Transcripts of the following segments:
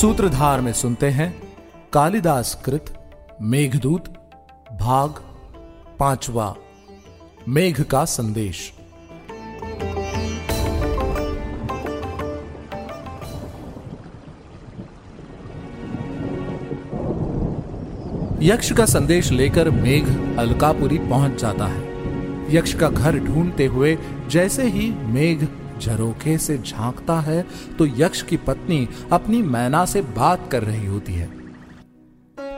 सूत्रधार में सुनते हैं, कालिदास कृत, मेघदूत, भाग, पांचवा, मेघ का संदेश। यक्ष का संदेश लेकर मेघ अलकापुरी पहुँच जाता है। यक्ष का घर ढूंढते हुए जैसे ही मेघ झरोखे से झांकता है तो यक्ष की पत्नी अपनी मैना से बात कर रही होती है।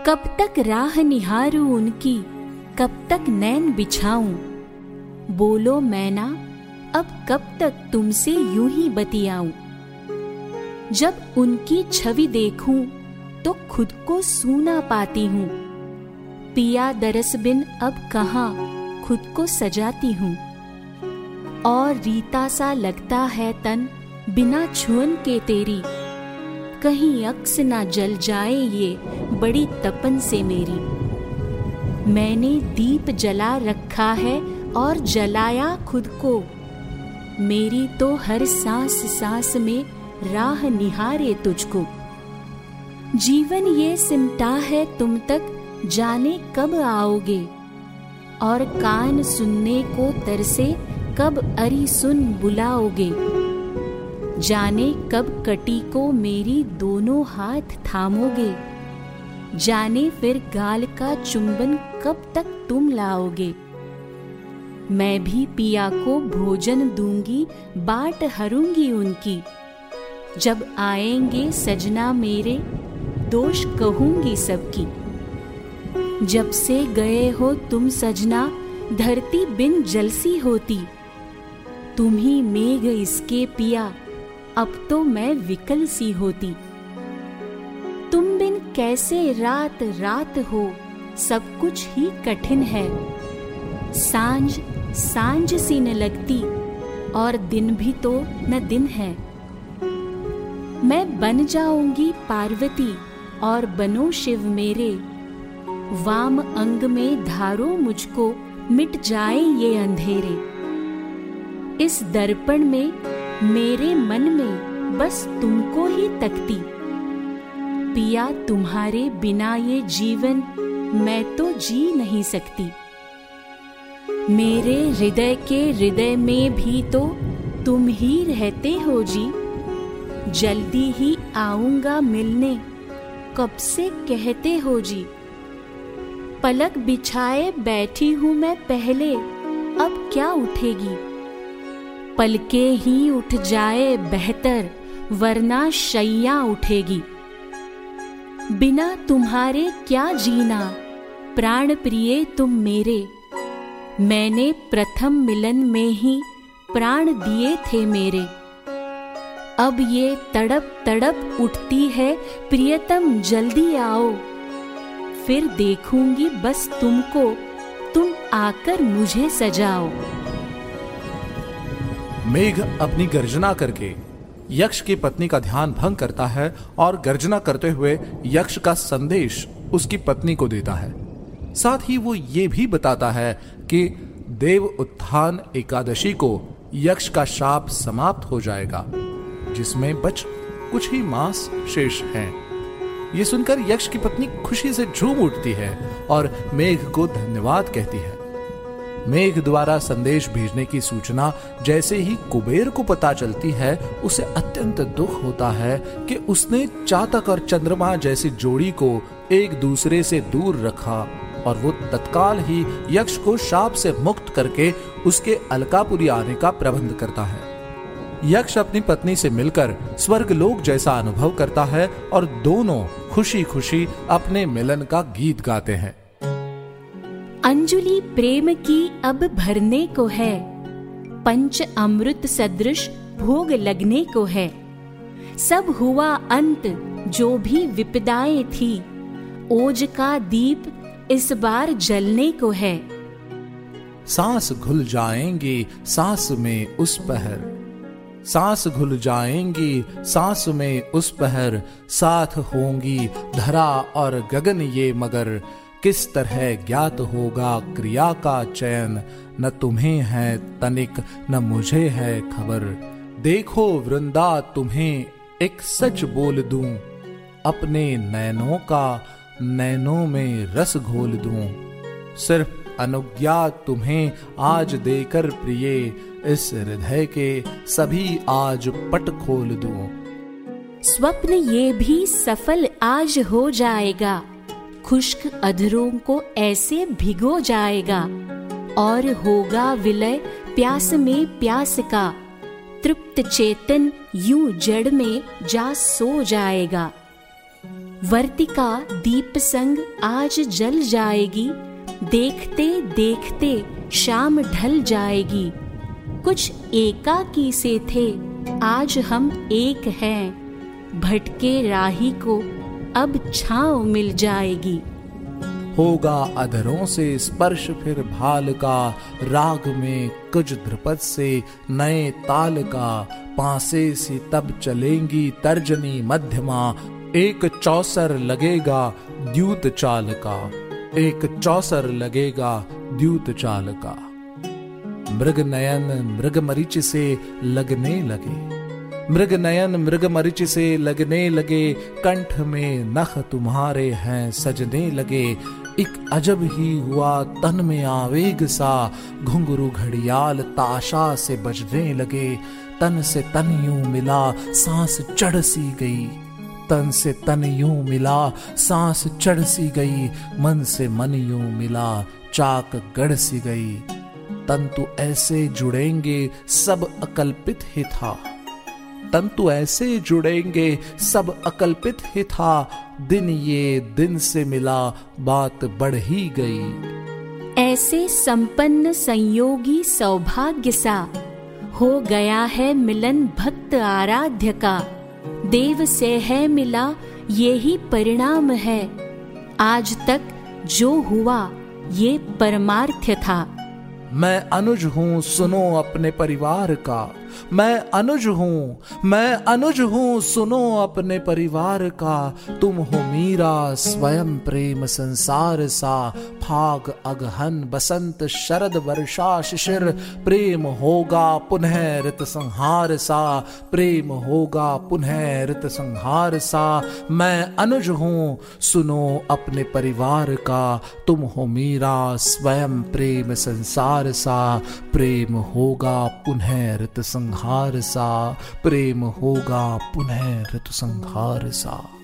कब तक राह निहारू उनकी, कब तक नैन बिछाऊं। बोलो मैना, अब कब तक तुमसे यूँ ही बतियाऊं। जब उनकी छवि देखूँ तो खुद को सूना पाती हूँ। पिया दरस बिन अब कहा, खुद को सजाती हूँ। और रीता सा लगता है तन बिना छुअन के तेरी। कहीं अक्स ना जल जाए ये बड़ी तपन से मेरी। मैंने दीप जला रखा है और जलाया खुद को। मेरी तो हर सांस सांस में राह निहारे तुझको। जीवन ये सिमटा है तुम तक जाने कब आओगे। और कान सुनने को तरसे कब अरी सुन बुलाओगे? जाने कब कटी को मेरी दोनों हाथ थामोगे? जाने फिर गाल का चुंबन कब तक तुम लाओगे? मैं भी पिया को भोजन दूँगी, बाट हरूँगी उनकी। जब आएँगे सजना मेरे, दोष कहूँगी सबकी। जब से गए हो तुम सजना, धरती बिन जलसी होती। तुम ही मेघ इसके पिया। अब तो मैं विकल सी होती। तुम बिन कैसे रात रात हो, सब कुछ ही कठिन है। साँझ साँझ सी न लगती, और दिन भी तो न दिन है। मैं बन जाऊँगी पार्वती, और बनो शिव मेरे। वाम अंग में धारो मुझको, मिट जाए ये अंधेरे। इस दर्पण में मेरे मन में बस तुमको ही तकती। पिया तुम्हारे बिना ये जीवन मैं तो जी नहीं सकती। मेरे हृदय के हृदय में भी तो तुम ही रहते हो जी। जल्दी ही आऊँगा मिलने, कब से कहते हो जी। पलक बिछाए बैठी हूँ मैं पहले, अब क्या उठेगी? पलके ही उठ जाए बेहतर, वरना शैया उठेगी। बिना तुम्हारे क्या जीना प्राण प्रिय तुम मेरे। मैंने प्रथम मिलन में ही प्राण दिए थे मेरे। अब ये तड़प तड़प उठती है, प्रियतम जल्दी आओ। फिर देखूँगी बस तुमको, तुम आकर मुझे सजाओ। मेघ अपनी गर्जना करके यक्ष की पत्नी का ध्यान भंग करता है और गर्जना करते हुए यक्ष का संदेश उसकी पत्नी को देता है साथ ही वो ये भी बताता है कि देव उत्थान एकादशी को यक्ष का शाप समाप्त हो जाएगा, जिसमें बच कुछ ही मांस शेष हैं। ये सुनकर यक्ष की पत्नी खुशी से झूम उठती है और मेघ को धन्यवाद कहती है मेघ द्वारा संदेश भेजने की सूचना जैसे ही कुबेर को पता चलती है, उसे अत्यंत दुख होता है कि उसने चातक और चंद्रमा जैसी जोड़ी को एक दूसरे से दूर रखा और वो तत्काल ही यक्ष को शाप से मुक्त करके उसके अलकापुरी आने का प्रबंध करता है। यक्ष अपनी पत्नी से मिलकर स्वर्ग लोक जैसा अनुभव करता है और दोनों खुशी खुशी अपने मिलन का गीत गाते हैं। अंजुलि प्रेम की अब भरने को है। पंच अमृत सदृश भोग लगने को है। सब हुआ अंत, जो भी विपदाएँ थी। ओज का दीप इस बार जलने को है। सांस घुल जाएँगे सांस में उस पहर। सांस घुल जाएँगी सांस में उस पहर। साथ होंगी धरा और गगन ये मगर। किस तरह ज्ञात होगा क्रिया का चयन? न तुम्हें है तनिक, न मुझे है खबर। देखो वृंदा, तुम्हें एक सच बोल दूँ। अपने नैनों का नैनों में रस घोल दूँ। सिर्फ़ अनुज्ञा तुम्हें आज देकर प्रिय, इस हृदय के सभी आज पट खोल दूँ। स्वप्न ये भी सफल आज हो जाएगा। खुश्क अधरों को ऐसे भिगो जाएगा। और होगा विलय प्यास में प्यास का। तृप्त चेतन यूँ जड़ में जा सो जाएगा। वर्तिका दीप संग आज जल जाएगी। देखते देखते शाम ढल जाएगी। कुछ एकाकी से थे, आज हम एक हैं। भटके राही को अब छाव मिल जाएगी। होगा अधरों से स्पर्श फिर भाल का, राग में कुछ ध्रुपद से नए ताल का। पासे से तब चलेंगी तर्जनी मध्यमा, एक चौसर लगेगा द्यूत चाल का। एक चौसर लगेगा द्यूत चाल का। मृग नयन मृग मरीच से लगने लगे। मृग नयन, मृग मरिच से लगने लगे, कंठ में नख तुम्हारे हैं, सजने लगे। एक अजब ही हुआ, तन में आवेग सा, घुंघरू घड़ियाल ताशा से बजने लगे। तन से तन यूँ मिला, सांस चढ़ सी गई। तन से तन यूँ मिला, सांस चढ़ सी गई। मन से मन यूँ मिला, चाक गढ़ सी गई। तंतु ऐसे जुड़ेंगे, सब अकल्पित ही था। तंतु ऐसे जुड़ेंगे सब अकल्पित ही था। दिन ये दिन से मिला बात बढ़ ही गई। ऐसे संपन्न संयोगी सौभाग्य सा हो गया है मिलन भक्त आराध्य का। देव से है मिला ये ही परिणाम है। आज तक जो हुआ ये परमार्थ था। मैं अनुज हूँ सुनो अपने परिवार का। मैं अनुज हूँ, मैं अनुज हूँ, सुनो अपने परिवार का। तुम हो मीरा, स्वयं प्रेम संसार सा। फाग अगहन बसंत शरद, वर्षा शिशिर। प्रेम होगा पुनः ऋत संहार सा। प्रेम होगा पुनः ऋत संहार सा। मैं अनुज हूँ, सुनो अपने परिवार का। तुम हो मीरा, स्वयं प्रेम संसार सा। प्रेम होगा पुनः ऋत संहार सा प्रेम होगा पुनः ऋतु संहार सा।